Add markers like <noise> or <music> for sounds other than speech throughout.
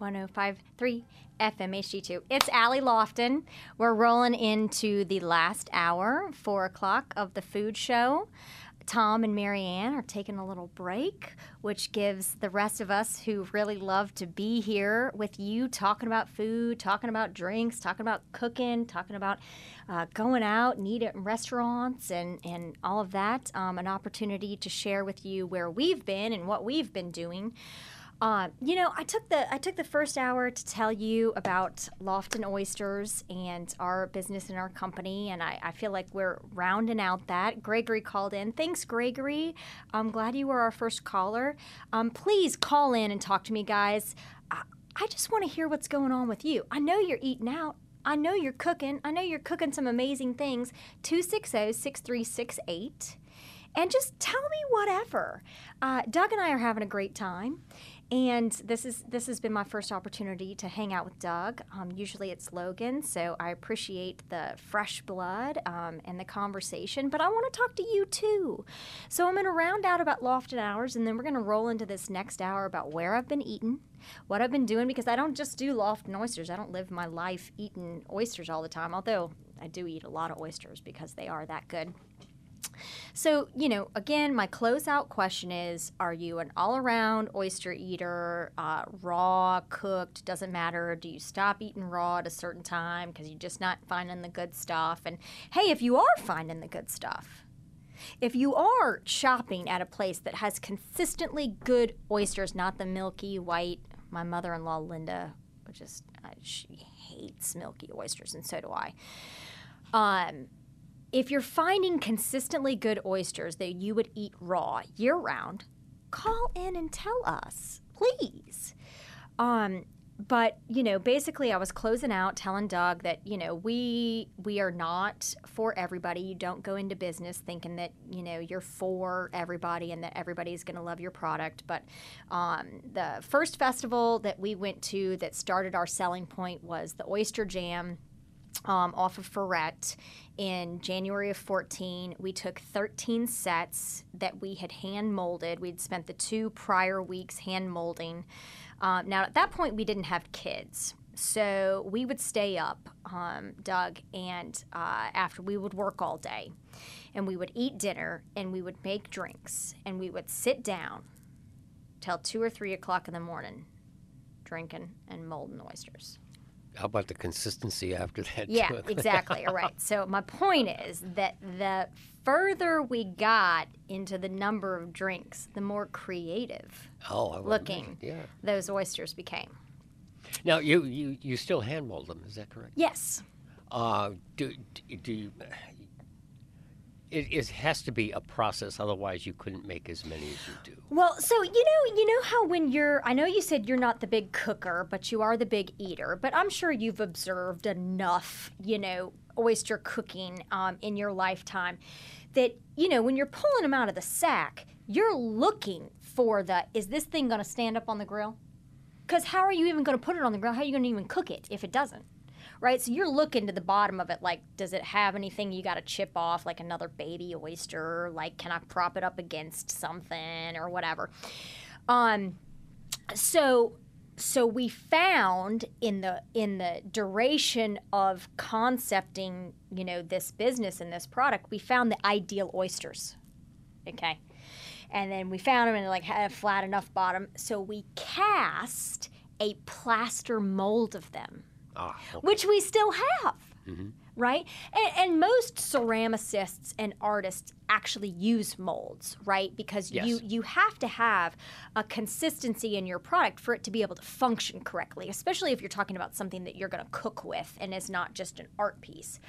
1053 FM HD2. It's Allie Lofton. We're rolling into the last hour, four o'clock of the food show. Tom and Marianne are taking a little break, which gives the rest of us who really love to be here with you talking about food, talking about drinks, talking about cooking, talking about uh, going out and eat at restaurants and, and all of that. Um, an opportunity to share with you where we've been and what we've been doing. Uh, you know, I took the I took the first hour to tell you about Lofton Oysters and our business and our company, and I, I feel like we're rounding out that. Gregory called in. Thanks, Gregory. I'm glad you were our first caller. Um, please call in and talk to me, guys. I, I just want to hear what's going on with you. I know you're eating out. I know you're cooking. I know you're cooking some amazing things. 260 6368 and just tell me whatever. Uh, Doug and I are having a great time, and this is this has been my first opportunity to hang out with Doug. Um, usually it's Logan, so I appreciate the fresh blood um, and the conversation. But I want to talk to you too. So I'm going to round out about Lofton Hours, and then we're going to roll into this next hour about where I've been eating. What I've been doing because I don't just do Lofton oysters. I don't live my life eating oysters all the time. Although I do eat a lot of oysters because they are that good. So, you know, again, my closeout question is Are you an all around oyster eater, uh, raw, cooked, doesn't matter? Do you stop eating raw at a certain time because you're just not finding the good stuff? And hey, if you are finding the good stuff, if you are shopping at a place that has consistently good oysters, not the milky white, my mother in law Linda, just she hates milky oysters, and so do I. Um, if you're finding consistently good oysters that you would eat raw year round, call in and tell us, please. Um, but you know, basically, I was closing out, telling Doug that you know we we are not for everybody. You don't go into business thinking that you know you're for everybody and that everybody's going to love your product. But um, the first festival that we went to that started our selling point was the Oyster Jam um, off of Ferret in January of 14. We took 13 sets that we had hand molded. We'd spent the two prior weeks hand molding. Um, now, at that point, we didn't have kids. So we would stay up, um, Doug, and uh, after we would work all day, and we would eat dinner, and we would make drinks, and we would sit down till two or three o'clock in the morning, drinking and molding oysters. How about the consistency after that? Yeah, <laughs> exactly. All right. So my point is that the further we got into the number of drinks, the more creative oh, looking Yeah. those oysters became. Now you, you you still hand mold them, is that correct? Yes. Uh, do do, do you, it, it has to be a process, otherwise you couldn't make as many as you do. Well, so you know, you know how when you're I know you said you're not the big cooker, but you are the big eater. But I'm sure you've observed enough, you know, oyster cooking um, in your lifetime that you know when you're pulling them out of the sack, you're looking for the is this thing going to stand up on the grill? Because how are you even going to put it on the grill? How are you going to even cook it if it doesn't? Right? So you're looking to the bottom of it like, does it have anything you got to chip off, like another baby oyster? Like, can I prop it up against something or whatever? Um, so so we found in the in the duration of concepting you know this business and this product we found the ideal oysters okay and then we found them and like had a flat enough bottom so we cast a plaster mold of them Ah, okay. which we still have right? And, and most ceramicists and artists actually use molds right? Because you you have to have a consistency in your product for it to be able to function correctly especially if you're talking about something that you're going to cook with and is not just an art piece.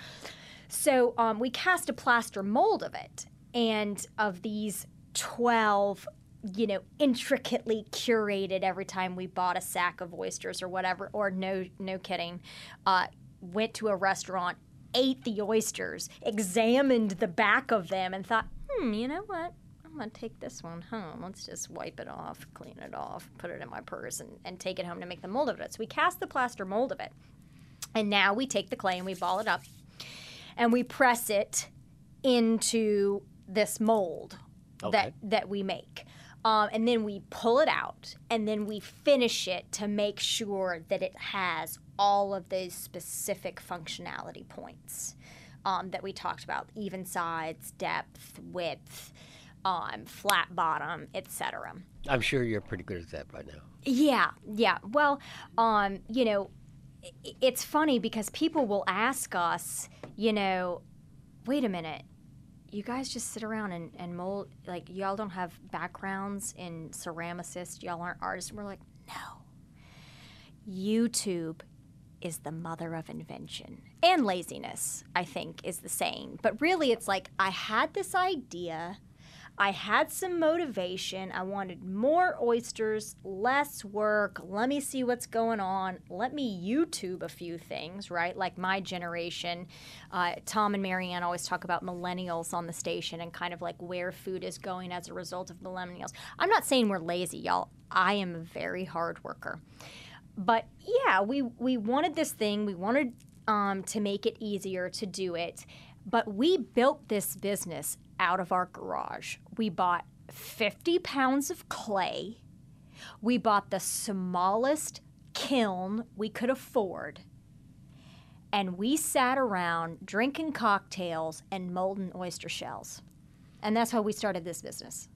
So um, we cast a plaster mold of it and of these 12 you know, intricately curated every time we bought a sack of oysters or whatever. Or no, no kidding, uh, went to a restaurant, ate the oysters, examined the back of them, and thought, hmm, you know what? I'm gonna take this one home. Let's just wipe it off, clean it off, put it in my purse, and, and take it home to make the mold of it. So we cast the plaster mold of it. And now we take the clay and we ball it up and we press it into this mold Okay. that, that we make. Um, and then we pull it out and then we finish it to make sure that it has all of those specific functionality points um, that we talked about even sides, depth, width, um, flat bottom, etc. I'm sure you're pretty good at that right now. Yeah, yeah. Well, um, you know, it's funny because people will ask us, you know, wait a minute, you guys just sit around and, and mold, like, y'all don't have backgrounds in ceramicists, y'all aren't artists. And we're like, no. YouTube is the mother of invention and laziness, I think, is the saying. But really, it's like, I had this idea. I had some motivation. I wanted more oysters, less work. Let me see what's going on. Let me YouTube a few things, right? Like my generation. Uh, Tom and Marianne always talk about millennials on the station and kind of like where food is going as a result of millennials. I'm not saying we're lazy, y'all. I am a very hard worker. But yeah, we, we wanted this thing. We wanted um, to make it easier to do it. But we built this business out of our garage. We bought 50 pounds of clay. We bought the smallest kiln we could afford. And we sat around drinking cocktails and molding oyster shells. And that's how we started this business.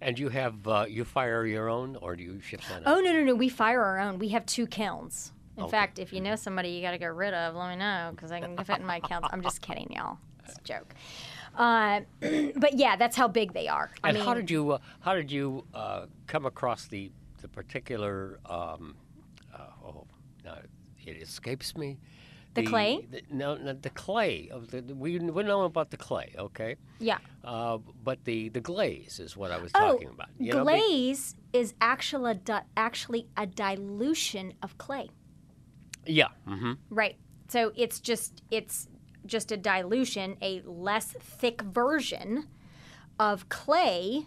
And you have uh, you fire your own, or do you ship that? out? Oh, no, no, no. We fire our own. We have two kilns. In Okay. fact, if you know somebody you got to get rid of, let me know because I can fit in my kilns. I'm just kidding, y'all. It's a joke. Uh, <clears throat> but yeah, that's how big they are. I And mean, how did you uh, how did you uh, come across the the particular? Um, uh, oh, now it escapes me. The clay? the- no, no, the clay. Of the, we we know about the clay, okay. yeah. Uh, but the the glaze is what I was Oh, talking about. You know, glaze is actually a actually a dilution of clay. yeah. hmm Right. So it's just it's just a dilution, a less thick version of clay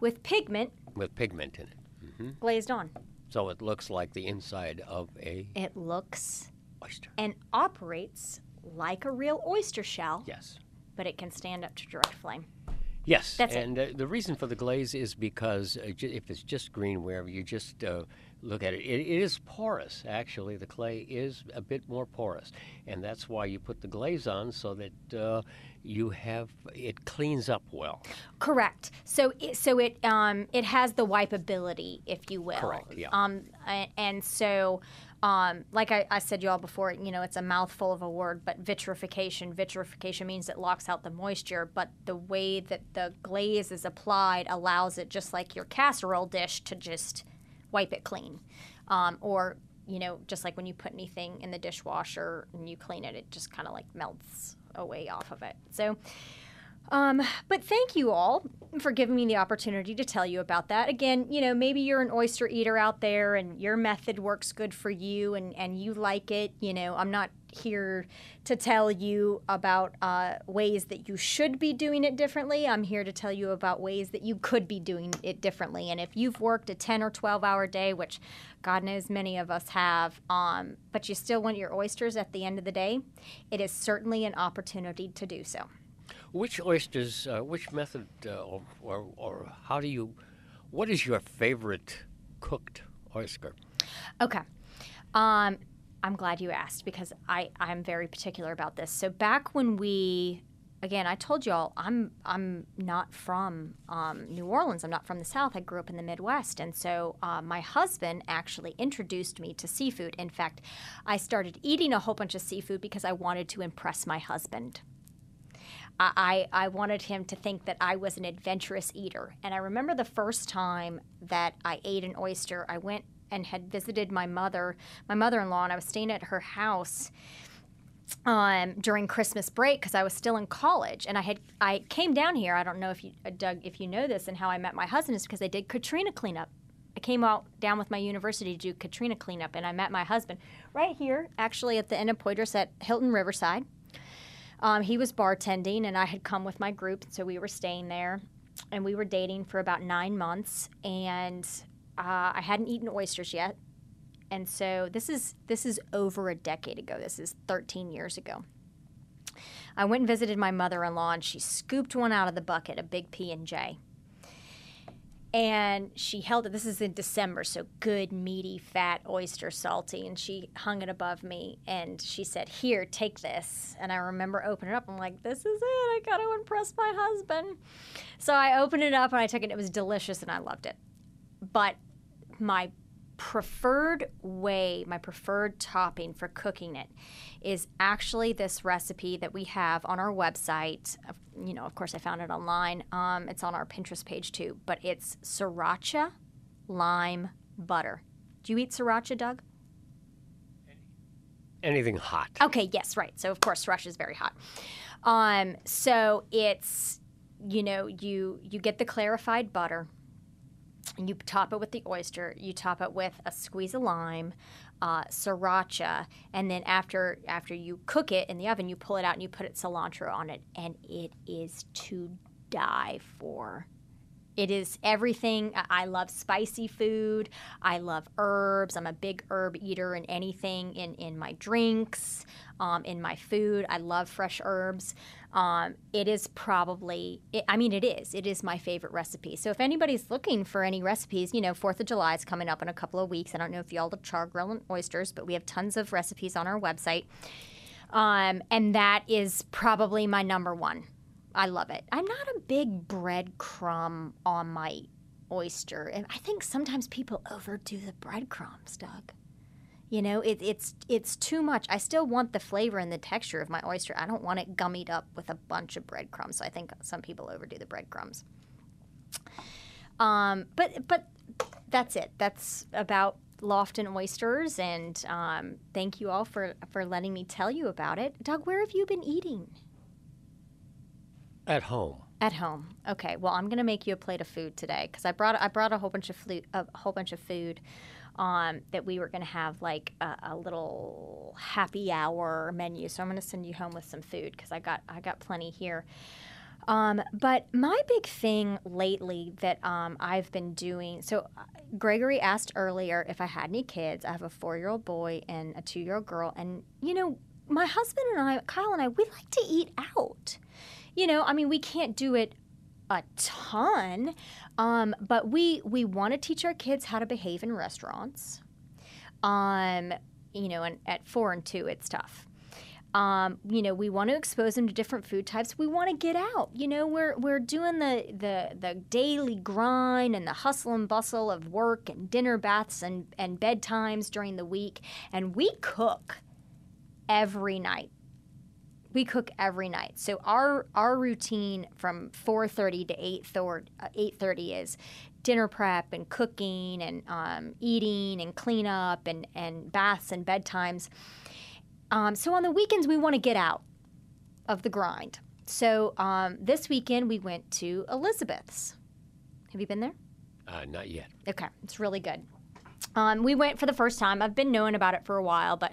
with pigment With pigment in it, Mm-hmm. glazed on. so it looks like the inside of a It looks oyster. and operates like a real oyster shell, Yes. but it can stand up to direct flame. Yes, That's it. and uh, the reason for the glaze is because uh, ju- if it's just green, wherever you just uh, look at it, it, it is porous. Actually, the clay is a bit more porous, and that's why you put the glaze on so that uh, you have it cleans up well. Correct. So it, so it um it has the wipeability, if you will. Correct, yeah. Um and so um like I, I said y'all before, you know, it's a mouthful of a word, but vitrification. Vitrification means it locks out the moisture, but the way that the glaze is applied allows it just like your casserole dish to just wipe it clean. Um, or you know, just like when you put anything in the dishwasher and you clean it, it just kind of like melts away off of it. So, um, but thank you all for giving me the opportunity to tell you about that. Again, you know, maybe you're an oyster eater out there and your method works good for you and, and you like it. You know, I'm not here to tell you about uh, ways that you should be doing it differently. I'm here to tell you about ways that you could be doing it differently. And if you've worked a 10 or 12 hour day, which God knows many of us have, um, but you still want your oysters at the end of the day, it is certainly an opportunity to do so. Which oysters? Uh, which method, uh, or, or or how do you? What is your favorite cooked oyster? Okay. Um, I'm glad you asked because I, I'm very particular about this. So back when we again, I told y'all I'm I'm not from um, New Orleans. I'm not from the South. I grew up in the Midwest, and so uh, my husband actually introduced me to seafood. In fact, I started eating a whole bunch of seafood because I wanted to impress my husband. I, I wanted him to think that I was an adventurous eater. And I remember the first time that I ate an oyster, I went and had visited my mother, my mother in law, and I was staying at her house. um, during Christmas break because I was still in college, and I had I came down here. I don't know if you, uh, Doug, if you know this, and how I met my husband is because I did Katrina cleanup. I came out down with my university to do Katrina cleanup, and I met my husband right here, actually at the end of Poydras at Hilton Riverside. Um, he was bartending, and I had come with my group, so we were staying there, and we were dating for about nine months, and uh, I hadn't eaten oysters yet, and so this is this is over a decade ago. This is 13 years ago. I went and visited my mother-in-law, and she scooped one out of the bucket, a big P and J and she held it. This is in December, so good, meaty, fat oyster, salty. And she hung it above me and she said, Here, take this. And I remember opening it up. I'm like, This is it. I got to impress my husband. So I opened it up and I took it. It was delicious and I loved it. But my preferred way, my preferred topping for cooking it is actually this recipe that we have on our website. You know, of course, I found it online. Um, it's on our Pinterest page too, but it's sriracha lime butter. Do you eat sriracha, Doug? Anything hot. Okay, yes, right. So, of course, sriracha is very hot. Um, so it's, you know, you you get the clarified butter you top it with the oyster. You top it with a squeeze of lime, uh, sriracha, and then after after you cook it in the oven, you pull it out and you put it cilantro on it, and it is to die for. It is everything. I love spicy food. I love herbs. I'm a big herb eater and anything in, in my drinks, um, in my food. I love fresh herbs. Um, it is probably, it, I mean, it is. It is my favorite recipe. So if anybody's looking for any recipes, you know, Fourth of July is coming up in a couple of weeks. I don't know if y'all do char grill and oysters, but we have tons of recipes on our website. Um, and that is probably my number one. I love it. I'm not a big breadcrumb on my oyster, and I think sometimes people overdo the breadcrumbs, Doug. You know, it, it's it's too much. I still want the flavor and the texture of my oyster. I don't want it gummied up with a bunch of breadcrumbs. So I think some people overdo the breadcrumbs. Um, but but that's it. That's about Lofton oysters, and um, thank you all for for letting me tell you about it. Doug, where have you been eating? At home. At home. Okay. Well, I'm gonna make you a plate of food today because I brought I brought a whole bunch of food a whole bunch of food um, that we were going to have like a, a, little happy hour menu. So I'm going to send you home with some food because I got I got plenty here. Um, but my big thing lately that um, I've been doing so uh, Gregory asked earlier if I had any kids. I have a four year old boy and a two year old girl. And, you know, my husband and I, Kyle and I, we like to eat out. You know, I mean, we can't do it a ton, um, but we we want to teach our kids how to behave in restaurants. Um, you know, and at four and two, it's tough. Um, you know, we want to expose them to different food types. We want to get out. You know, we're we're doing the the the daily grind and the hustle and bustle of work and dinner baths and and bedtimes during the week, and we cook every night we cook every night. So our our routine from 4:30 to 8:30 uh, is dinner prep and cooking and um, eating and cleanup and and baths and bedtimes. Um, so on the weekends we want to get out of the grind. So um, this weekend we went to Elizabeth's. Have you been there? Uh, not yet. Okay, it's really good. Um, we went for the first time. I've been knowing about it for a while, but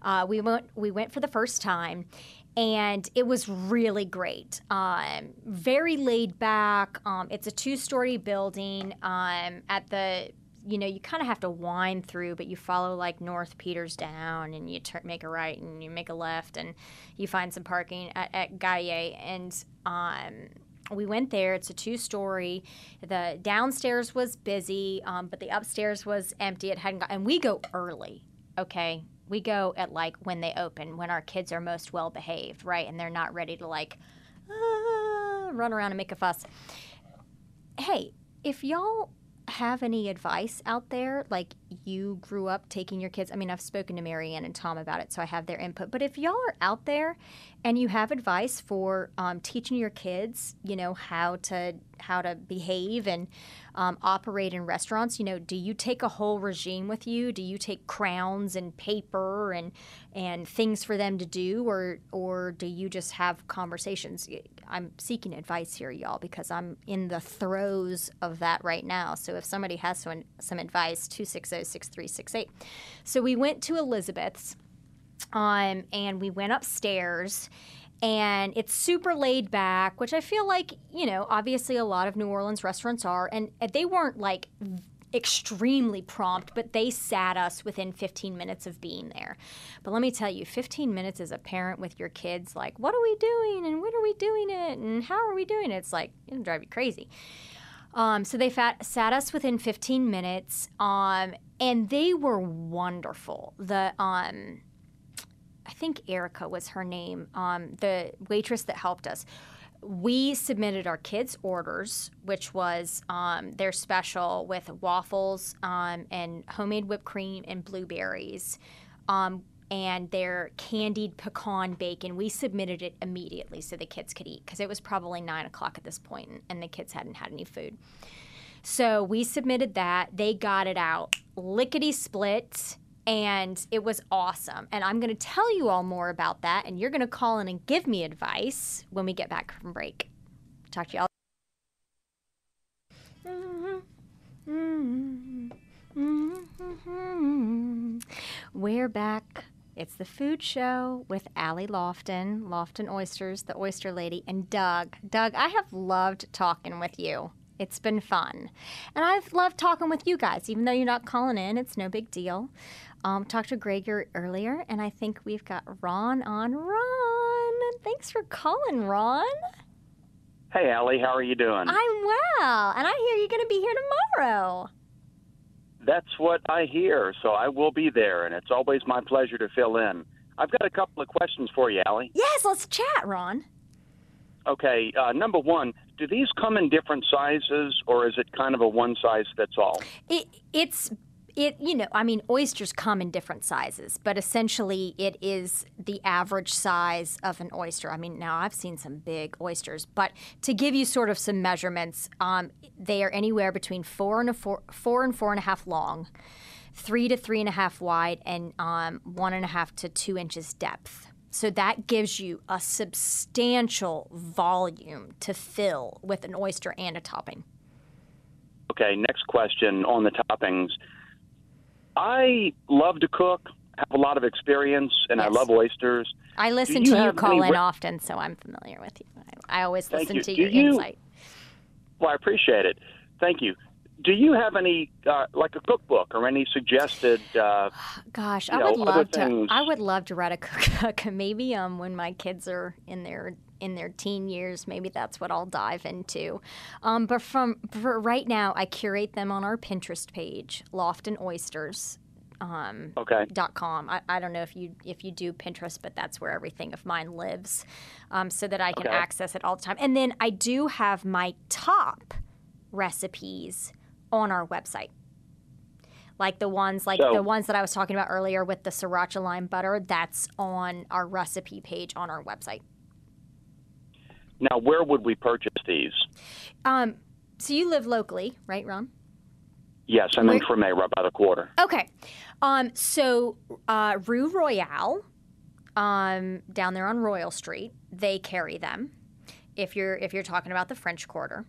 uh, we went. We went for the first time, and it was really great. Um, very laid back. Um, it's a two story building um, at the you know, you kind of have to wind through, but you follow like North Peters down and you turn, make a right and you make a left and you find some parking at, at Gallier. And um, we went there. It's a two story. The downstairs was busy, um, but the upstairs was empty. It hadn't got, and we go early, okay? We go at like when they open, when our kids are most well behaved, right? And they're not ready to like ah, run around and make a fuss. Hey, if y'all have any advice out there, like you grew up taking your kids. I mean, I've spoken to Marianne and Tom about it, so I have their input. But if y'all are out there and you have advice for um, teaching your kids, you know, how to how to behave and um, operate in restaurants, you know, do you take a whole regime with you? Do you take crowns and paper and and things for them to do, or or do you just have conversations? I'm seeking advice here, y'all, because I'm in the throes of that right now. So if somebody has some, some advice, 260 6368. So we went to Elizabeth's um, and we went upstairs and it's super laid back, which I feel like, you know, obviously a lot of New Orleans restaurants are. And they weren't like extremely prompt, but they sat us within 15 minutes of being there. But let me tell you, 15 minutes as a parent with your kids, like, what are we doing and when are we doing it and how are we doing it? It's like, it'll drive you crazy. Um, so they fat, sat us within 15 minutes, um, and they were wonderful. The um, I think Erica was her name, um, the waitress that helped us we submitted our kids' orders, which was um, their special with waffles um, and homemade whipped cream and blueberries, um, and their candied pecan bacon. We submitted it immediately so the kids could eat because it was probably nine o'clock at this point, and, the kids hadn't had any food. So we submitted that. They got it out lickety split and it was awesome. And I'm going to tell you all more about that, and you're going to call in and give me advice when we get back from break. Talk to you all. We're back. It's the food show with Allie Lofton, Lofton Oysters, the oyster lady, and Doug. Doug, I have loved talking with you. It's been fun. And I've loved talking with you guys, even though you're not calling in, it's no big deal. Um, talked to Gregor earlier, and I think we've got Ron on. Ron, thanks for calling, Ron. Hey, Allie, how are you doing? I'm well, and I hear you're going to be here tomorrow. That's what I hear, so I will be there, and it's always my pleasure to fill in. I've got a couple of questions for you, Allie. Yes, let's chat, Ron. Okay, uh, number one, do these come in different sizes, or is it kind of a one size fits all? It, it's it you know i mean oysters come in different sizes but essentially it is the average size of an oyster i mean now i've seen some big oysters but to give you sort of some measurements um, they are anywhere between four and a four, four and four and a half long three to three and a half wide and um, one and a half to two inches depth so that gives you a substantial volume to fill with an oyster and a topping okay next question on the toppings I love to cook, have a lot of experience, and yes. I love oysters. I listen you to you call in often, so I'm familiar with you. I, I always Thank listen you. to Do your you, insight. Well, I appreciate it. Thank you. Do you have any, uh, like a cookbook or any suggested? Uh, Gosh, I know, would love to. I would love to write a <laughs> cookbook. Maybe um, when my kids are in their in their teen years, maybe that's what I'll dive into. Um, but from for right now, I curate them on our Pinterest page, Lofton Oysters, um, okay. dot com. I, I don't know if you if you do Pinterest, but that's where everything of mine lives, um, so that I can okay. access it all the time. And then I do have my top recipes on our website, like the ones like so, the ones that I was talking about earlier with the sriracha lime butter. That's on our recipe page on our website. Now, where would we purchase these? Um, so you live locally, right, Ron? Yes, I'm Where, in right by the quarter. Okay. Um, so uh, Rue Royale, um, down there on Royal Street, they carry them. If you're if you're talking about the French Quarter.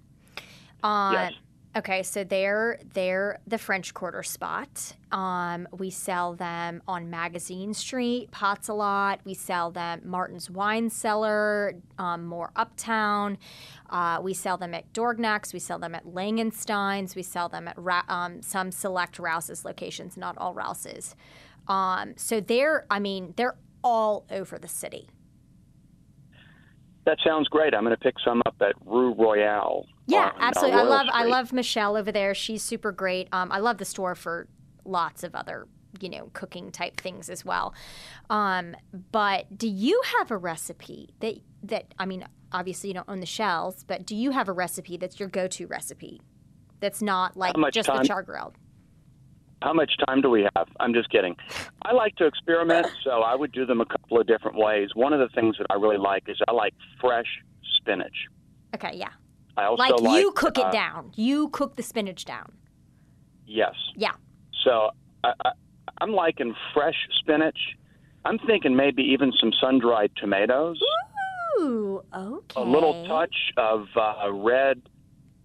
Uh, yes. Okay, so they're they're the French Quarter spot. Um, we sell them on Magazine Street, Pots a lot. We sell them Martin's Wine Cellar, um, more uptown. Uh, we sell them at Dorignac's. We sell them at Langenstein's. We sell them at Ra- um, some select Rouse's locations, not all Rouse's. Um, so they're, I mean, they're all over the city. That sounds great. I'm going to pick some up at Rue Royale. Yeah, on, absolutely. I love Street. I love Michelle over there. She's super great. Um, I love the store for lots of other you know cooking type things as well. Um, but do you have a recipe that that I mean, obviously you don't own the shells, but do you have a recipe that's your go-to recipe? That's not like just time, the char grilled. How much time do we have? I'm just kidding. I like to experiment, <laughs> so I would do them a couple of different ways. One of the things that I really like is I like fresh spinach. Okay, yeah. I also Like, like you cook uh, it down. You cook the spinach down. Yes. Yeah. So I, I, I'm liking fresh spinach. I'm thinking maybe even some sun-dried tomatoes, Ooh, okay. a little touch of uh, red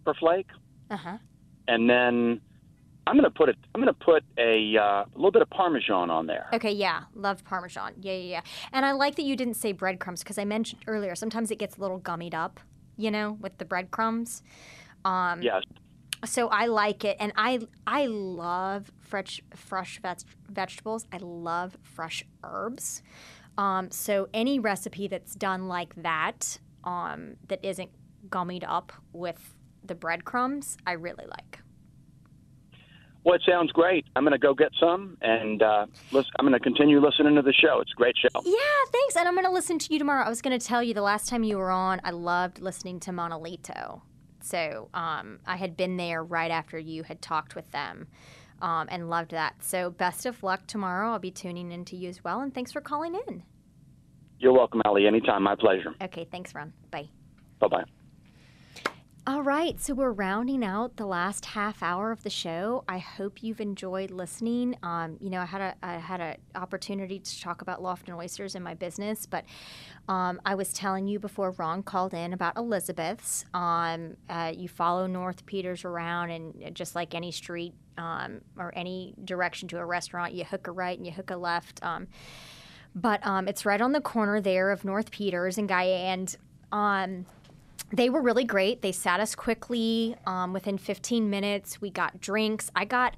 pepper flake, Uh huh. and then I'm going to put it. I'm to put a uh, little bit of Parmesan on there. Okay, yeah, love Parmesan. Yeah, yeah, yeah. And I like that you didn't say breadcrumbs because I mentioned earlier sometimes it gets a little gummied up, you know, with the breadcrumbs. Um, Yes. So I like it, and I I love fresh fresh veg- vegetables. I love fresh herbs. Um, so any recipe that's done like that, um, that isn't gummied up with the breadcrumbs, I really like. Well, it sounds great. I'm going to go get some, and uh, listen, I'm going to continue listening to the show. It's a great show. Yeah, thanks. And I'm going to listen to you tomorrow. I was going to tell you the last time you were on, I loved listening to Manolito. So um, I had been there right after you had talked with them um, and loved that. So best of luck tomorrow. I'll be tuning in to you as well. And thanks for calling in. You're welcome, Ali. Anytime. My pleasure. Okay, thanks, Ron. Bye. Bye bye. All right, so we're rounding out the last half hour of the show. I hope you've enjoyed listening. Um, you know, I had a I had an opportunity to talk about Lofton oysters in my business, but um, I was telling you before Ron called in about Elizabeth's. Um, uh, you follow North Peters around, and just like any street um, or any direction to a restaurant, you hook a right and you hook a left. Um, but um, it's right on the corner there of North Peters and Guy and. Um, they were really great. They sat us quickly. Um, within 15 minutes, we got drinks. I got,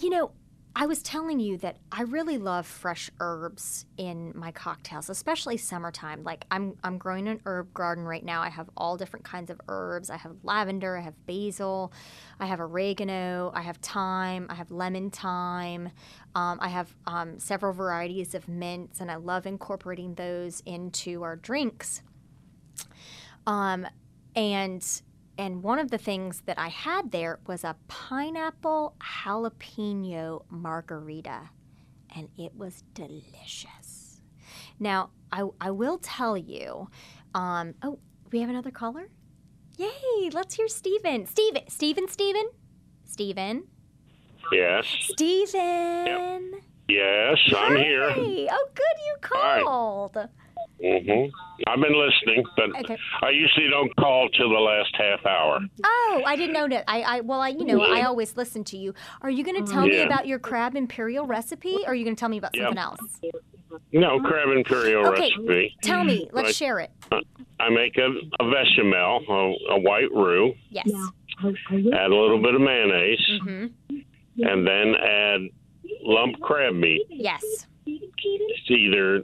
you know, I was telling you that I really love fresh herbs in my cocktails, especially summertime. Like I'm, I'm growing an herb garden right now. I have all different kinds of herbs. I have lavender, I have basil, I have oregano, I have thyme, I have lemon thyme. Um, I have um, several varieties of mints, and I love incorporating those into our drinks. Um, and and one of the things that I had there was a pineapple jalapeno margarita, and it was delicious. Now I I will tell you. Um, oh, we have another caller. Yay! Let's hear Steven. Steven. Steven. Steven. Steven. Yes. Steven. Yes, I'm here. Hey. Oh, good you Hi. Called. hmm I've been listening, but Okay. I usually don't call till the last half hour. Oh, I didn't know that. I, I well, I you know, I always listen to you. Are you going to tell me about your crab imperial recipe, or are you going to tell me about Yeah. something else? No, crab imperial Okay. recipe. Tell me. Let's Right. share it. I make a, a bechamel, a, a white roux, Yes. add a little bit of mayonnaise, hmm and then add lump crab meat. Yes. It's either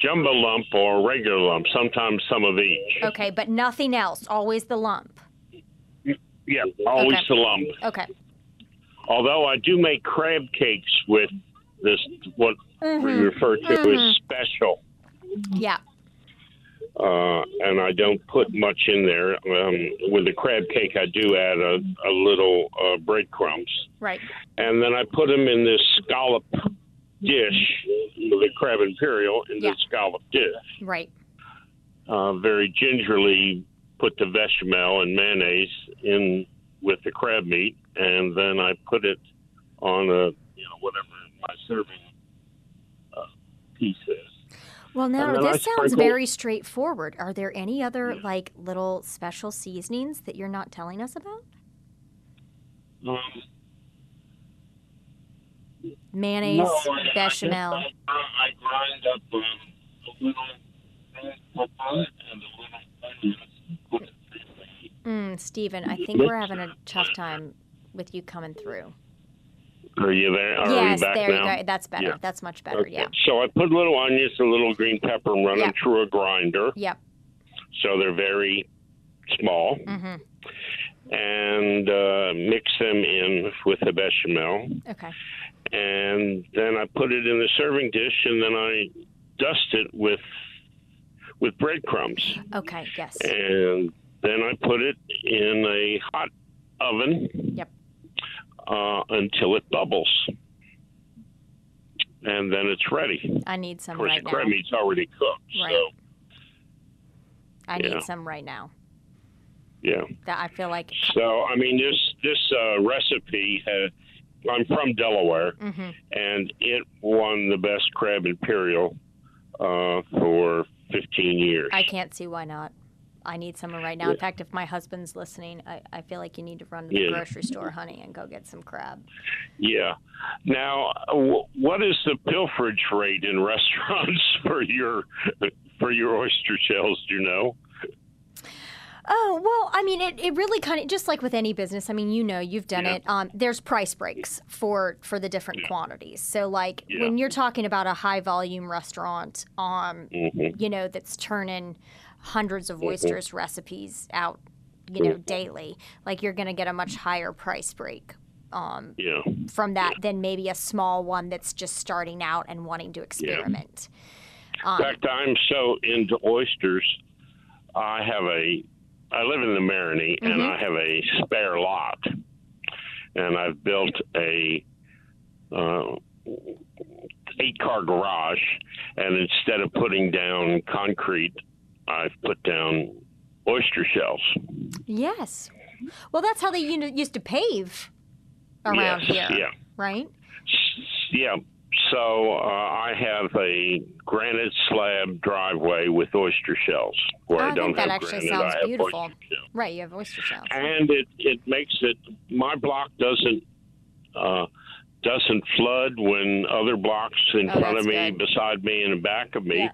jumbo lump or regular lump, sometimes some of each. Okay, but nothing else. Always the lump. Yeah, always Okay. the lump. Okay. Although I do make crab cakes with this, what we Mhm. refer to Mhm. as special. Yeah. uh, and I don't put much in there. Um, with the crab cake, I do add a, a little uh, breadcrumbs, Right. and then I put them in this scallop dish, the crab imperial in Yeah. the scallop dish. Right. Uh, very gingerly put the bechamel and mayonnaise in with the crab meat, and then I put it on a you know whatever my serving uh, piece is. Well, now then I this sounds sprinkle- very straightforward. Are there any other like little special seasonings that you're not telling us about? Um, Mayonnaise, No, I- I bechamel. just- I, I grind up um, a little pepper and a little onions. Put it in Mm, Steven, I think we're having a tough time with you coming through. Are you there? Are yes, you back there now? you go. That's better. Yeah. That's much better. Okay. Yeah. So I put a little onions a little green pepper and run Yeah. them through a grinder, Yep. so they're very small, hmm and uh, mix them in with the bechamel, Okay. And then I put it in the serving dish, and then I dust it with with breadcrumbs. Okay. Yes. and then I put it in a hot oven. Yep. uh, until it bubbles, and then it's ready. I need some Of course, right the now. crab meat's already cooked, Right. so I yeah. need some right now. yeah. That I feel like. So I mean, this this uh, recipe. Had, I'm from Delaware, hmm and it won the best crab imperial uh, for 15 years. I can't see why not. I need some right now. In fact, if my husband's listening, I, I feel like you need to run to the Yeah. grocery store, honey, and go get some crab. Yeah. Now, wh- what is the pilferage rate in restaurants <laughs> for your for your oyster shells? Do you know? Oh, well, I mean, it, it really kind of, just like with any business, I mean, you know, you've done Yeah. it. Um, there's price breaks for, for the different quantities. So, like, Yeah. when you're talking about a high volume restaurant, um, hmm you know, that's turning hundreds of oysters recipes out, you know, daily, like, you're going to get a much higher price break. Um, Yeah. from that than maybe a small one that's just starting out and wanting to experiment. Um, In fact, I'm so into oysters. I have a. I live in the Marigny, and Mhm. I have a spare lot, and I've built a. Uh, eight car garage and instead of putting down concrete i've put down oyster shells yes. Well, that's how they used to pave around Yes, here, yeah right? Yeah. So uh, I have a granite slab driveway with oyster shells. Where Oh, I I don't think that have actually granite, sounds I have beautiful. oyster shells. Right, you have oyster shells. And it it makes it. My block doesn't. Uh, doesn't flood when other blocks in Oh, front of me, good. beside me, and in back of me. Yeah.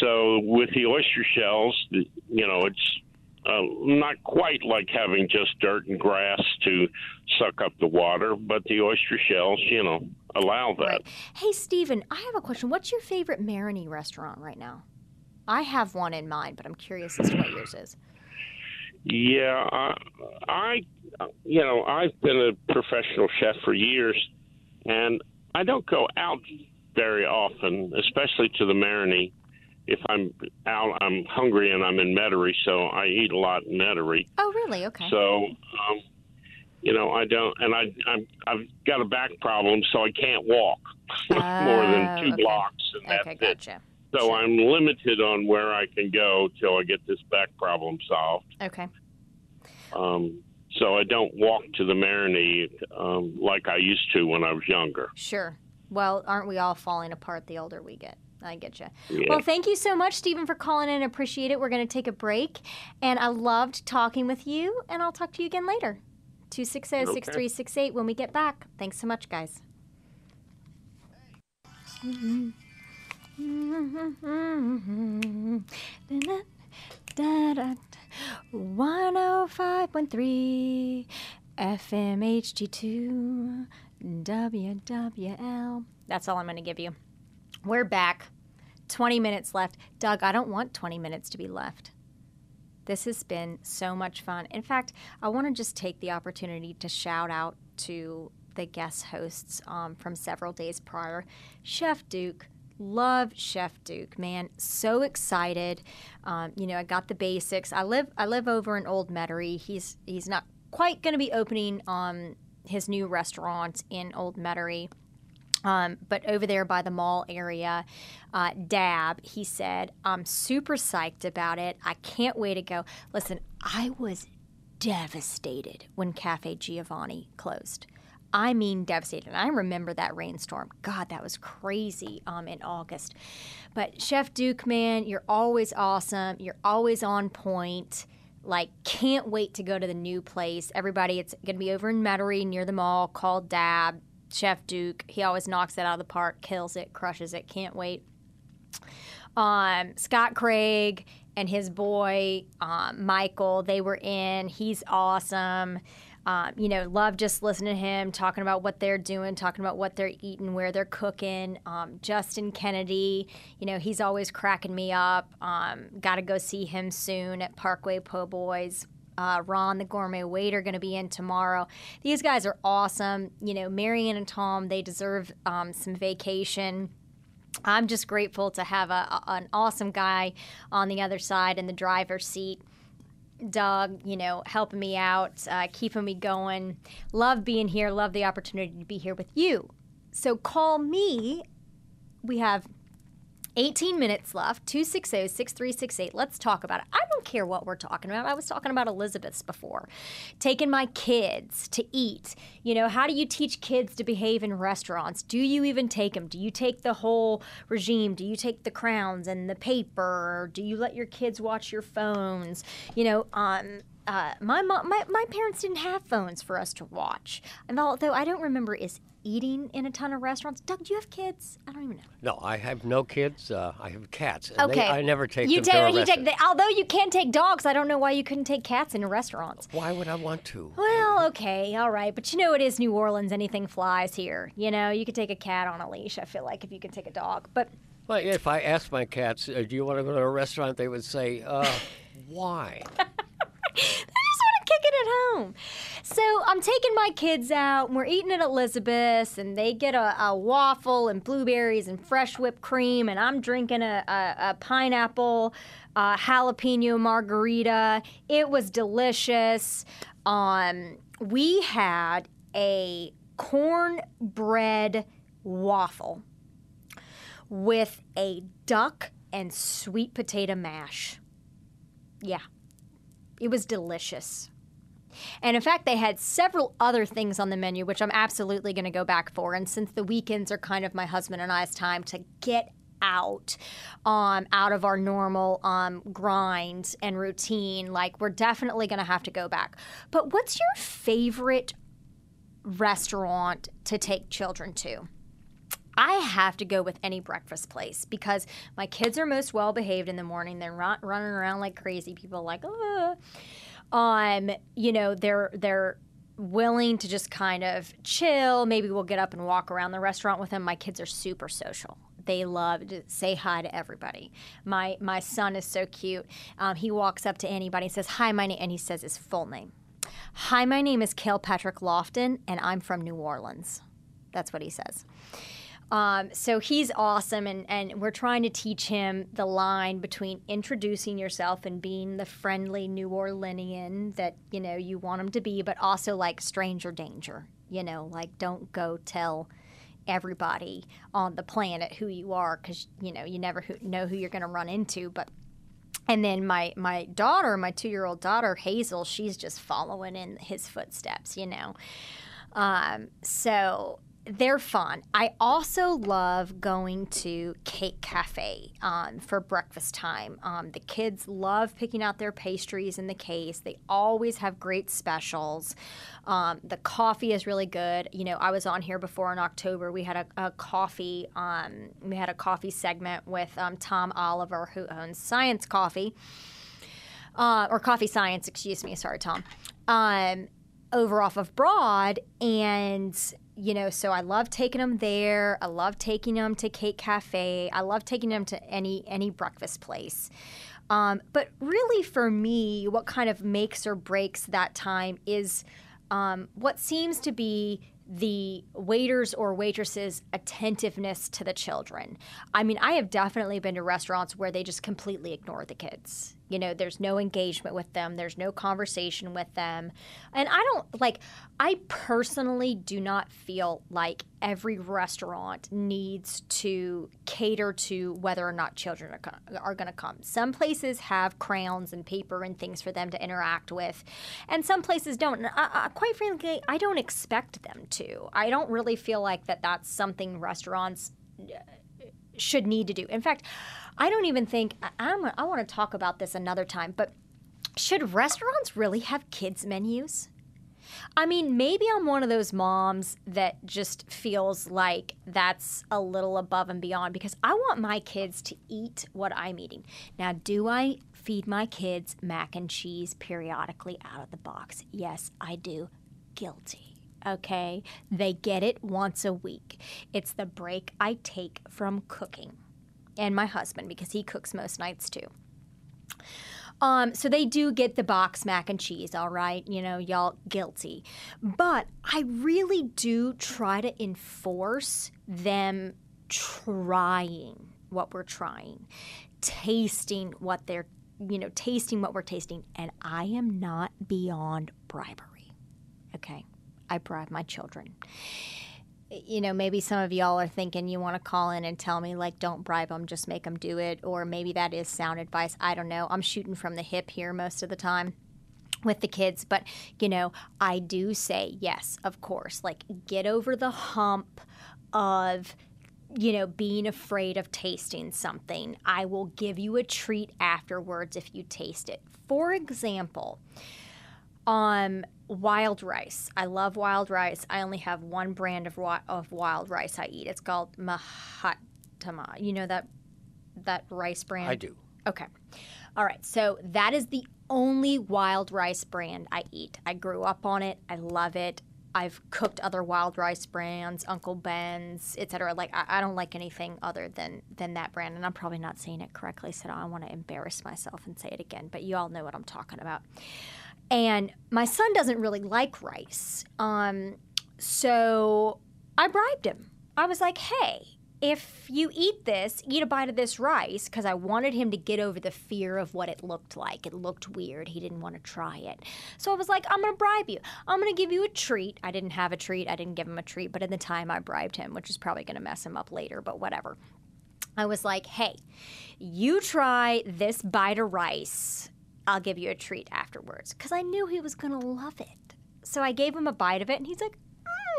So with the oyster shells, you know, it's uh, not quite like having just dirt and grass to suck up the water, but the oyster shells, you know, allow that. Right. Hey, Stephen, I have a question. What's your favorite Marigny restaurant right now? I have one in mind, but I'm curious as to what yours is. Yeah, I, I, you know, I've been a professional chef for years, and I don't go out very often, especially to the Marigny. If I'm out, I'm hungry and I'm in Metairie, so I eat a lot in Metairie. Oh, really? Okay. So, um, you know, I don't, and I, I'm, I've got a back problem, so I can't walk <laughs> more than two okay. blocks, and that's okay, it. So Sure. I'm limited on where I can go till I get this back problem solved. Okay. Um, so I don't walk to the Marigny um, like I used to when I was younger. Sure. Well, aren't we all falling apart the older we get? I get you. Yeah. Well, thank you so much, Stephen, for calling in. Appreciate it. We're going to take a break. And I loved talking with you, and I'll talk to you again later. 260 6368 when we get back. Thanks so much, guys. <laughs> One oh five point three FM HD2 WWL. That's all I'm going to give you. We're back. 20 minutes left. Doug, I don't want 20 minutes to be left. This has been so much fun. In fact, I want to just take the opportunity to shout out to the guest hosts um, from several days prior. Chef Duke, love Chef Duke, man, so excited. Um, you know, I got the basics. I live I live over in Old Metairie. He's he's not quite going to be opening um, his new restaurant in Old Metairie. Um, but over there by the mall area, uh, Dab, he said, I'm super psyched about it. I can't wait to go. Listen, I was devastated when Cafe Giovanni closed. I mean, devastated. And I remember that rainstorm. God, that was crazy um, in August. But Chef Duke, man, you're always awesome. You're always on point. Like, can't wait to go to the new place. Everybody, it's going to be over in Metairie near the mall called Dab. Chef Duke, he always knocks it out of the park, kills it, crushes it. Can't wait. Um, Scott Craig and his boy um, Michael, they were in. He's awesome. Um, you know, love just listening to him talking about what they're doing, talking about what they're eating, where they're cooking. Um, Justin Kennedy, you know, he's always cracking me up. Um, Got to go see him soon at Parkway Po' Boys. Uh, Ron, the gourmet waiter, going to be in tomorrow. These guys are awesome. You know, Marion and Tom, they deserve um, some vacation. I'm just grateful to have a, a- an awesome guy on the other side in the driver's seat. Doug, you know, helping me out, uh, keeping me going. Love being here. Love the opportunity to be here with you. So call me. We have 18 minutes left. 260 6368. Let's talk about it. I don't care what we're talking about. I was talking about Elizabeth's before. Taking my kids to eat. You know, how do you teach kids to behave in restaurants? Do you even take them? Do you take the whole regime? Do you take the crowns and the paper? Do you let your kids watch your phones? You know, um, uh, my mom, my, my parents didn't have phones for us to watch. And although I don't remember is eating in a ton of restaurants. Doug, do you have kids? I don't even know. No, I have no kids. Uh, I have cats. Okay, they- I never take you them take, to a you take the, although you can take dogs. I don't know why you couldn't take cats into restaurants. Why would I want to? Well, okay, all right, but you know it is New Orleans. Anything flies here. You know, you could take a cat on a leash. I feel like if you can take a dog, but Well, if I asked my cats, uh, "Do you want to go to a restaurant?" they would say, uh, <laughs> "Why?" <laughs> at home. So I'm taking my kids out, and we're eating at Elizabeth's, and they get a, a waffle and blueberries and fresh whipped cream, and I'm drinking a, a, a pineapple uh, jalapeno margarita. It was delicious. Um, we had a cornbread waffle with a duck and sweet potato mash. Yeah. It was delicious. And in fact, they had several other things on the menu, which I'm absolutely going to go back for. And since the weekends are kind of my husband and I's time to get out, um, out of our normal um, grind and routine, like we're definitely going to have to go back. But what's your favorite restaurant to take children to? I have to go with any breakfast place because my kids are most well behaved in the morning. They're not running around like crazy people, like, um, you know, they're they're willing to just kind of chill. Maybe we'll get up and walk around the restaurant with them. My kids are super social. They love to say hi to everybody. My my son is so cute. Um, he walks up to anybody and says, "Hi, my name," and he says his full name. Hi, my name is Kale Patrick Lofton, and I'm from New Orleans. That's what he says. Um, so he's awesome, and, and we're trying to teach him the line between introducing yourself and being the friendly New Orleanian that you know you want him to be, but also like stranger danger. You know, like don't go tell everybody on the planet who you are because you know you never who, know who you're going to run into. But and then my my daughter, my two year old daughter Hazel, she's just following in his footsteps. You know, um, so they're fun. I also love going to Cake Cafe um, for breakfast time. Um, the kids love picking out their pastries in the case. They always have great specials. Um, the coffee is really good. You know, I was on here before in October. We had a, a coffee. Um, we had a coffee segment with um, Tom Oliver, who owns Science Coffee, uh, or Coffee Science. Excuse me. Sorry, Tom. Um, over off of Broad, and you know, so I love taking them there. I love taking them to Cake Cafe. I love taking them to any any breakfast place. Um, but really, for me, what kind of makes or breaks that time is um, what seems to be the waiters or waitresses' attentiveness to the children. I mean, I have definitely been to restaurants where they just completely ignore the kids. You know, there's no engagement with them, there's no conversation with them. And I don't like, I personally do not feel like every restaurant needs to cater to whether or not children are, are going to come. Some places have crowns and paper and things for them to interact with, and some places don't. And I, I, quite frankly, I don't expect them to. I don't really feel like that that's something restaurants should need to do. In fact, I don't even think I, I'm, I want to talk about this another time, but should restaurants really have kids menus? I mean, maybe I'm one of those moms that just feels like that's a little above and beyond because I want my kids to eat what I'm eating. Now, do I feed my kids mac and cheese periodically out of the box? Yes, I do. Guilty. Okay? They get it once a week. It's the break I take from cooking. And my husband, because he cooks most nights too. Um, so they do get the box mac and cheese, all right? You know, y'all guilty. But I really do try to enforce them trying what we're trying, tasting what they're you know, tasting what we're tasting. And I am not beyond bribery. Okay. I bribe my children. You know, maybe some of y'all are thinking you want to call in and tell me, like, don't bribe them, just make them do it. Or maybe that is sound advice. I don't know. I'm shooting from the hip here most of the time with the kids, but you know, I do say yes, of course. Like, get over the hump of you know, being afraid of tasting something. I will give you a treat afterwards if you taste it. For example, um, wild rice. I love wild rice. I only have one brand of, of wild rice I eat. It's called Mahatma. You know that that rice brand? I do. Okay. All right. So that is the only wild rice brand I eat. I grew up on it. I love it. I've cooked other wild rice brands, Uncle Ben's, etc. Like I, I, don't like anything other than than that brand, and I'm probably not saying it correctly, so I want to embarrass myself and say it again. But you all know what I'm talking about. And my son doesn't really like rice, um, so I bribed him. I was like, "Hey, if you eat this, eat a bite of this rice, because I wanted him to get over the fear of what it looked like. It looked weird. He didn't want to try it. So I was like, I'm going to bribe you. I'm going to give you a treat. I didn't have a treat. I didn't give him a treat, but at the time I bribed him, which is probably going to mess him up later, but whatever. I was like, hey, you try this bite of rice. I'll give you a treat afterwards. Because I knew he was going to love it. So I gave him a bite of it, and he's like,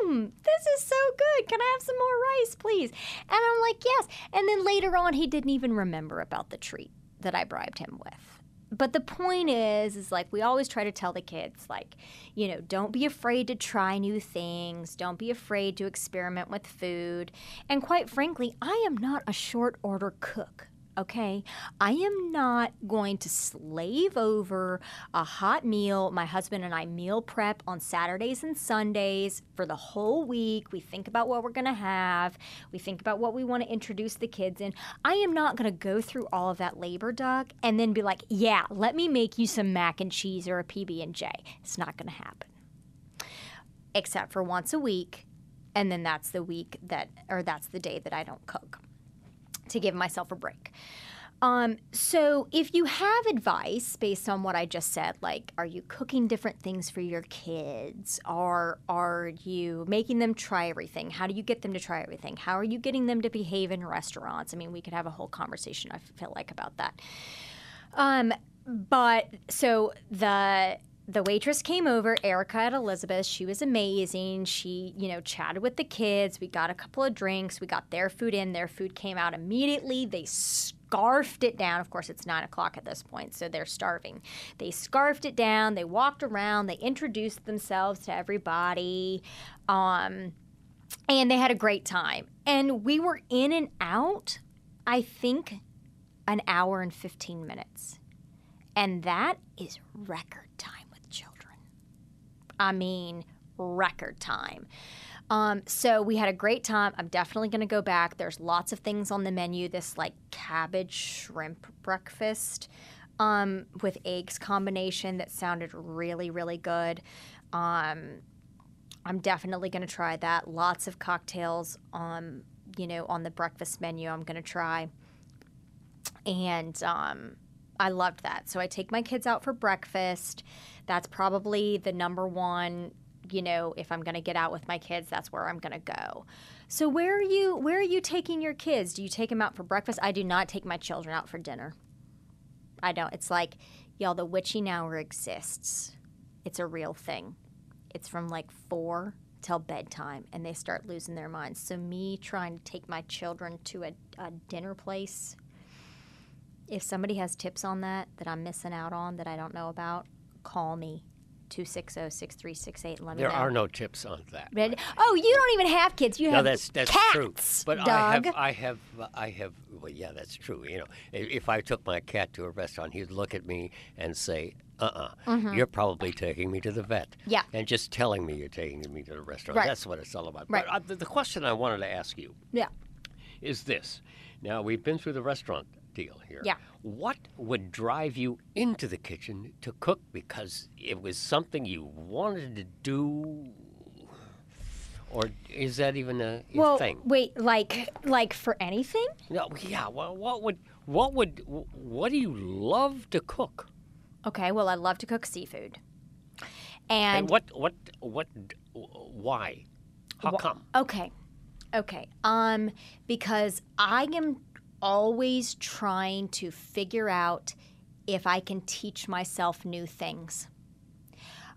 mmm, this is so good. Can I have some more rice, please? And I'm like, yes. And then later on, he didn't even remember about the treat that I bribed him with. But the point is, is like we always try to tell the kids, like, you know, don't be afraid to try new things. Don't be afraid to experiment with food. And quite frankly, I am not a short order cook okay? I am not going to slave over a hot meal. My husband and I meal prep on Saturdays and Sundays for the whole week. We think about what we're going to have, we think about what we want to introduce the kids in. I am not going to go through all of that labor, Doug, and then be like, yeah, let me make you some mac and cheese or a PB&J. It's not going to happen. Except for once a week, and then that's the week that, or that's the day that I don't cook to give myself a break. Um, so, if you have advice based on what I just said, like, are you cooking different things for your kids? Are are you making them try everything? How do you get them to try everything? How are you getting them to behave in restaurants? I mean, we could have a whole conversation. I feel like about that. Um, but so the the waitress came over, Erica and Elizabeth. She was amazing. She, you know, chatted with the kids. We got a couple of drinks. We got their food in. Their food came out immediately. They scarfed it down. Of course, it's nine o'clock at this point, so they're starving. They scarfed it down. They walked around. They introduced themselves to everybody. Um, and they had a great time. And we were in and out, I think, an hour and 15 minutes. And that is record. I mean, record time. Um, so we had a great time. I'm definitely going to go back. There's lots of things on the menu. This like cabbage shrimp breakfast um, with eggs combination that sounded really, really good. Um, I'm definitely going to try that. Lots of cocktails, on you know, on the breakfast menu. I'm going to try, and um, I loved that. So I take my kids out for breakfast. That's probably the number one, you know, if I'm going to get out with my kids, that's where I'm going to go. So where are you where are you taking your kids? Do you take them out for breakfast? I do not take my children out for dinner. I don't. It's like, y'all, the witching hour exists. It's a real thing. It's from like 4 till bedtime and they start losing their minds. So me trying to take my children to a, a dinner place if somebody has tips on that that I'm missing out on that I don't know about, call me. 260-6368 let me there know. are no tips on that. But, oh, you don't even have kids. You have no, have that's that's cats, true. But Doug. I have I have I have well, yeah, that's true. You know, if I took my cat to a restaurant, he'd look at me and say, "Uh-uh, Mm-hmm. you're probably taking me to the vet." Yeah. And just telling me you're taking me to the restaurant. Right. That's what it's all about. Right. But uh, the, the question I wanted to ask you yeah. is this. Now, we've been through the restaurant deal here. Yeah. What would drive you into the kitchen to cook because it was something you wanted to do? or is that even a, well, thing? wait, like like for anything? No, yeah. Well, what would what would what do you love to cook? Okay, well, I love to cook seafood. And, And what what what why? How come? Okay. Okay. Um because I am always trying to figure out if I can teach myself new things.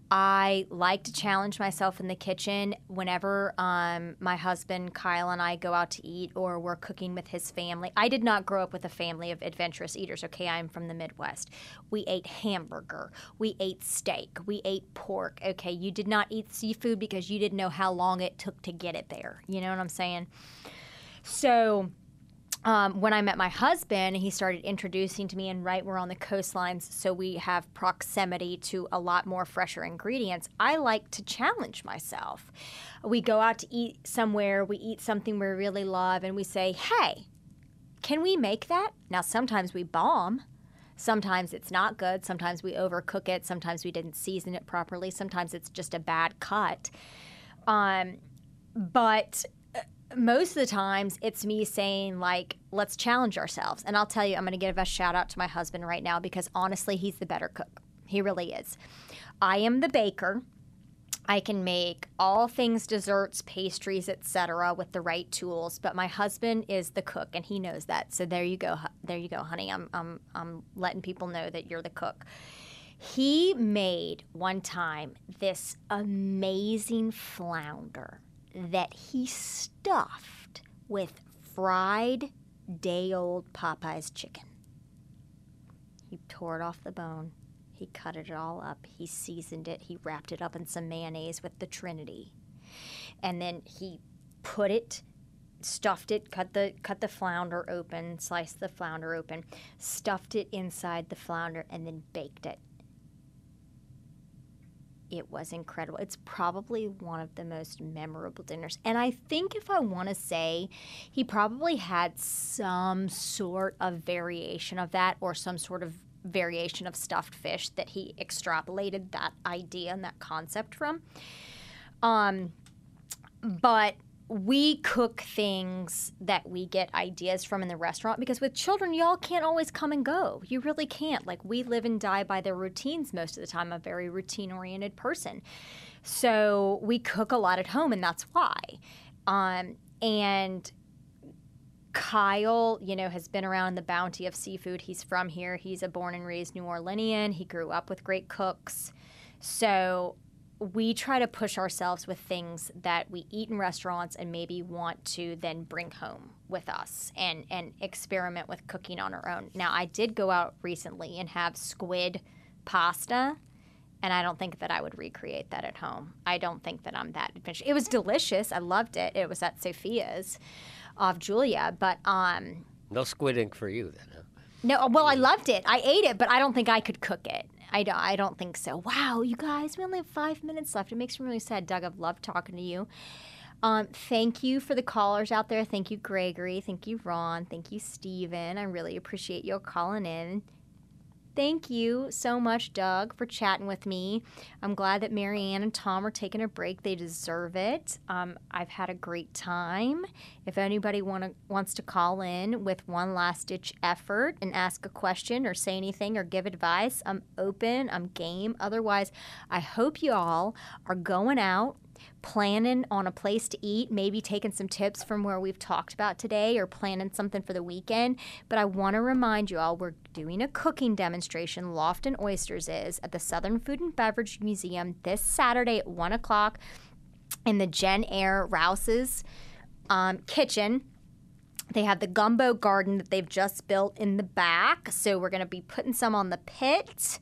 I like to challenge myself in the kitchen whenever um, my husband Kyle and I go out to eat or we're cooking with his family. I did not grow up with a family of adventurous eaters. Okay, I'm from the Midwest. We ate hamburger, we ate steak, we ate pork. Okay, you did not eat seafood because you didn't know how long it took to get it there. You know what I'm saying? So um, when I met my husband, he started introducing to me, and right, we're on the coastlines, so we have proximity to a lot more fresher ingredients. I like to challenge myself. We go out to eat somewhere, we eat something we really love, and we say, hey, can we make that? Now, sometimes we bomb. Sometimes it's not good. Sometimes we overcook it. Sometimes we didn't season it properly. Sometimes it's just a bad cut. Um, but most of the times it's me saying like let's challenge ourselves. And i'll tell you i'm going to give a shout out to my husband right now because honestly he's the better cook. He really is. I am the baker. I can make all things desserts pastries etc with the right tools but my husband is the cook and he knows that. So there you go there you go honey. I'm, I'm, I'm letting people know that you're the cook. He made one time this amazing flounder that he stuffed with fried day old Popeye's chicken. He tore it off the bone. He cut it all up. He seasoned it. He wrapped it up in some mayonnaise with the Trinity. And then he put it stuffed it cut the cut the flounder open sliced the flounder open stuffed it inside the flounder and then baked it it was incredible. It's probably one of the most memorable dinners. And I think if I want to say, he probably had some sort of variation of that or some sort of variation of stuffed fish that he extrapolated that idea and that concept from. Um, but we cook things that we get ideas from in the restaurant because with children y'all can't always come and go you really can't like we live and die by their routines most of the time I'm a very routine oriented person so we cook a lot at home and that's why um, and Kyle, you know, has been around the bounty of seafood. He's from here. He's a born and raised New Orleanian. He grew up with great cooks. So we try to push ourselves with things that we eat in restaurants and maybe want to then bring home with us and and experiment with cooking on our own. Now, I did go out recently and have squid pasta, and I don't think that I would recreate that at home. I don't think that I'm that adventurous. It was delicious. I loved it. It was at Sofia's off Julia, but um no squid ink for you then. Huh? No, well, I loved it. I ate it, but I don't think I could cook it. I don't, I don't think so. Wow, you guys, we only have five minutes left. It makes me really sad. Doug, I've loved talking to you. Um, thank you for the callers out there. Thank you, Gregory. Thank you, Ron. Thank you, Steven. I really appreciate you calling in. Thank you so much, Doug, for chatting with me. I'm glad that Marianne and Tom are taking a break. They deserve it. Um, I've had a great time. If anybody wanna, wants to call in with one last ditch effort and ask a question or say anything or give advice, I'm open, I'm game. Otherwise, I hope you all are going out planning on a place to eat, maybe taking some tips from where we've talked about today or planning something for the weekend. But I want to remind you all we're doing a cooking demonstration, Lofton Oysters is, at the Southern Food and Beverage Museum this Saturday at 1 o'clock in the Jenn-Air Rouse's um, kitchen. They have the gumbo garden that they've just built in the back. So we're going to be putting some on the pit.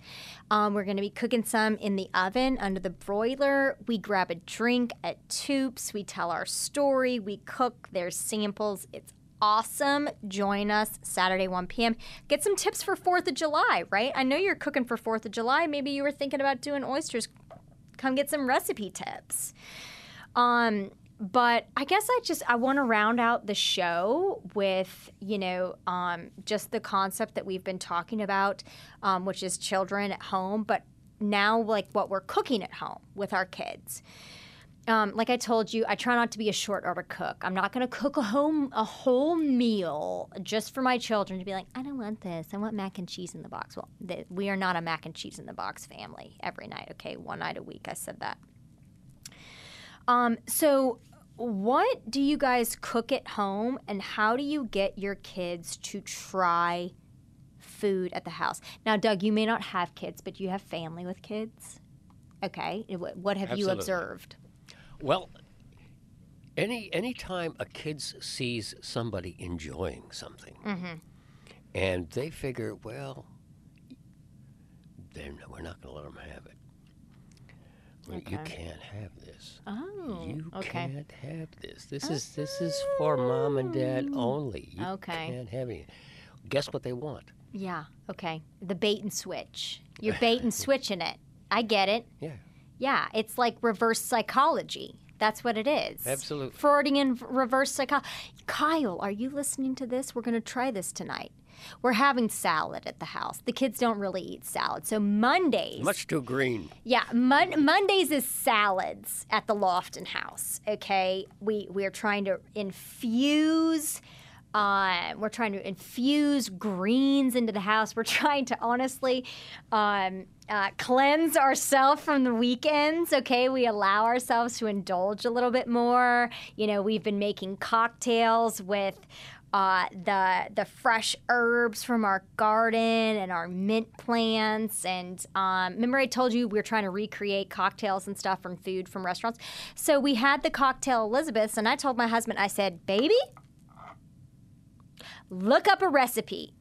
Um, we're going to be cooking some in the oven under the broiler. We grab a drink at Toops. We tell our story. We cook. There's samples. It's awesome. Join us Saturday, 1 p.m. Get some tips for 4th of July, right? I know you're cooking for 4th of July. Maybe you were thinking about doing oysters. Come get some recipe tips. Um, but I guess I just I want to round out the show with you know um, just the concept that we've been talking about, um, which is children at home, but now like what we're cooking at home with our kids. um, like I told you, I try not to be a short order cook. I'm not going to cook a home a whole meal just for my children to be like, I don't want this. I want mac and cheese in the box. Well, th- we are not a mac and cheese in the box family every night. Okay, one night a week. I said that. Um, so what do you guys cook at home, and how do you get your kids to try food at the house? Now, Doug, you may not have kids, but you have family with kids. Okay, what what have you observed? Well, any anytime a kid sees somebody enjoying something, Mm-hmm. and they figure, well, then we're not going to let them have it. Well, You can't have this. Oh, You okay. can't have this. This is this is for mom and dad oh. only. You Okay. can't have it. Guess what they want? Yeah, okay. The bait and switch. You're <laughs> bait and switching it. I get it. Yeah. Yeah, it's like reverse psychology. That's what it is. Absolutely. Freudian reverse psychology. Kyle, are you listening to this? We're going to try this tonight. We're having salad at the house. The kids don't really eat salad. So Mondays. Much too green. Yeah, Mon- Mondays is salads at the Lofton house. Okay, we we are trying to infuse. Uh, we're trying to infuse greens into the house. We're <laughs> trying to honestly um, uh, cleanse ourselves from the weekends. Okay, we allow ourselves to indulge a little bit more. You know, we've been making cocktails with uh, the the fresh herbs from our garden and our mint plants. And um, remember, I told you we were trying to recreate cocktails and stuff from food from restaurants. So we had the cocktail Elizabeth's, and I told my husband, I said, "Baby, look up a recipe."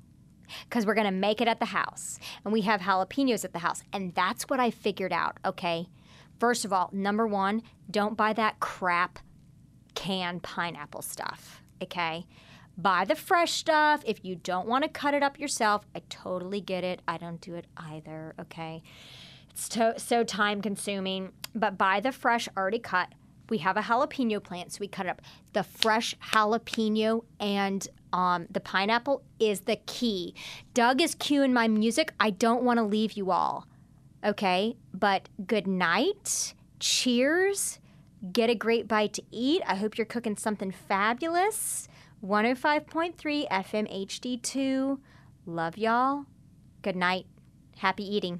Because we're gonna make it at the house, and we have jalapenos at the house, and that's what I figured out. Okay, first of all, number one, don't buy that crap canned pineapple stuff, okay? Buy the fresh stuff. If you don't want to cut it up yourself, I totally get it. I don't do it either, okay? It's to- so time consuming, but buy the fresh already cut. We have a jalapeno plant, so we cut up. The fresh jalapeno and um, the pineapple is the key. Doug is cueing my music. I don't want to leave you all, okay? But good night. Cheers get a great bite to eat. I hope you're cooking something fabulous. 105.3 FM HD2. Love y'all. Good night. Happy eating.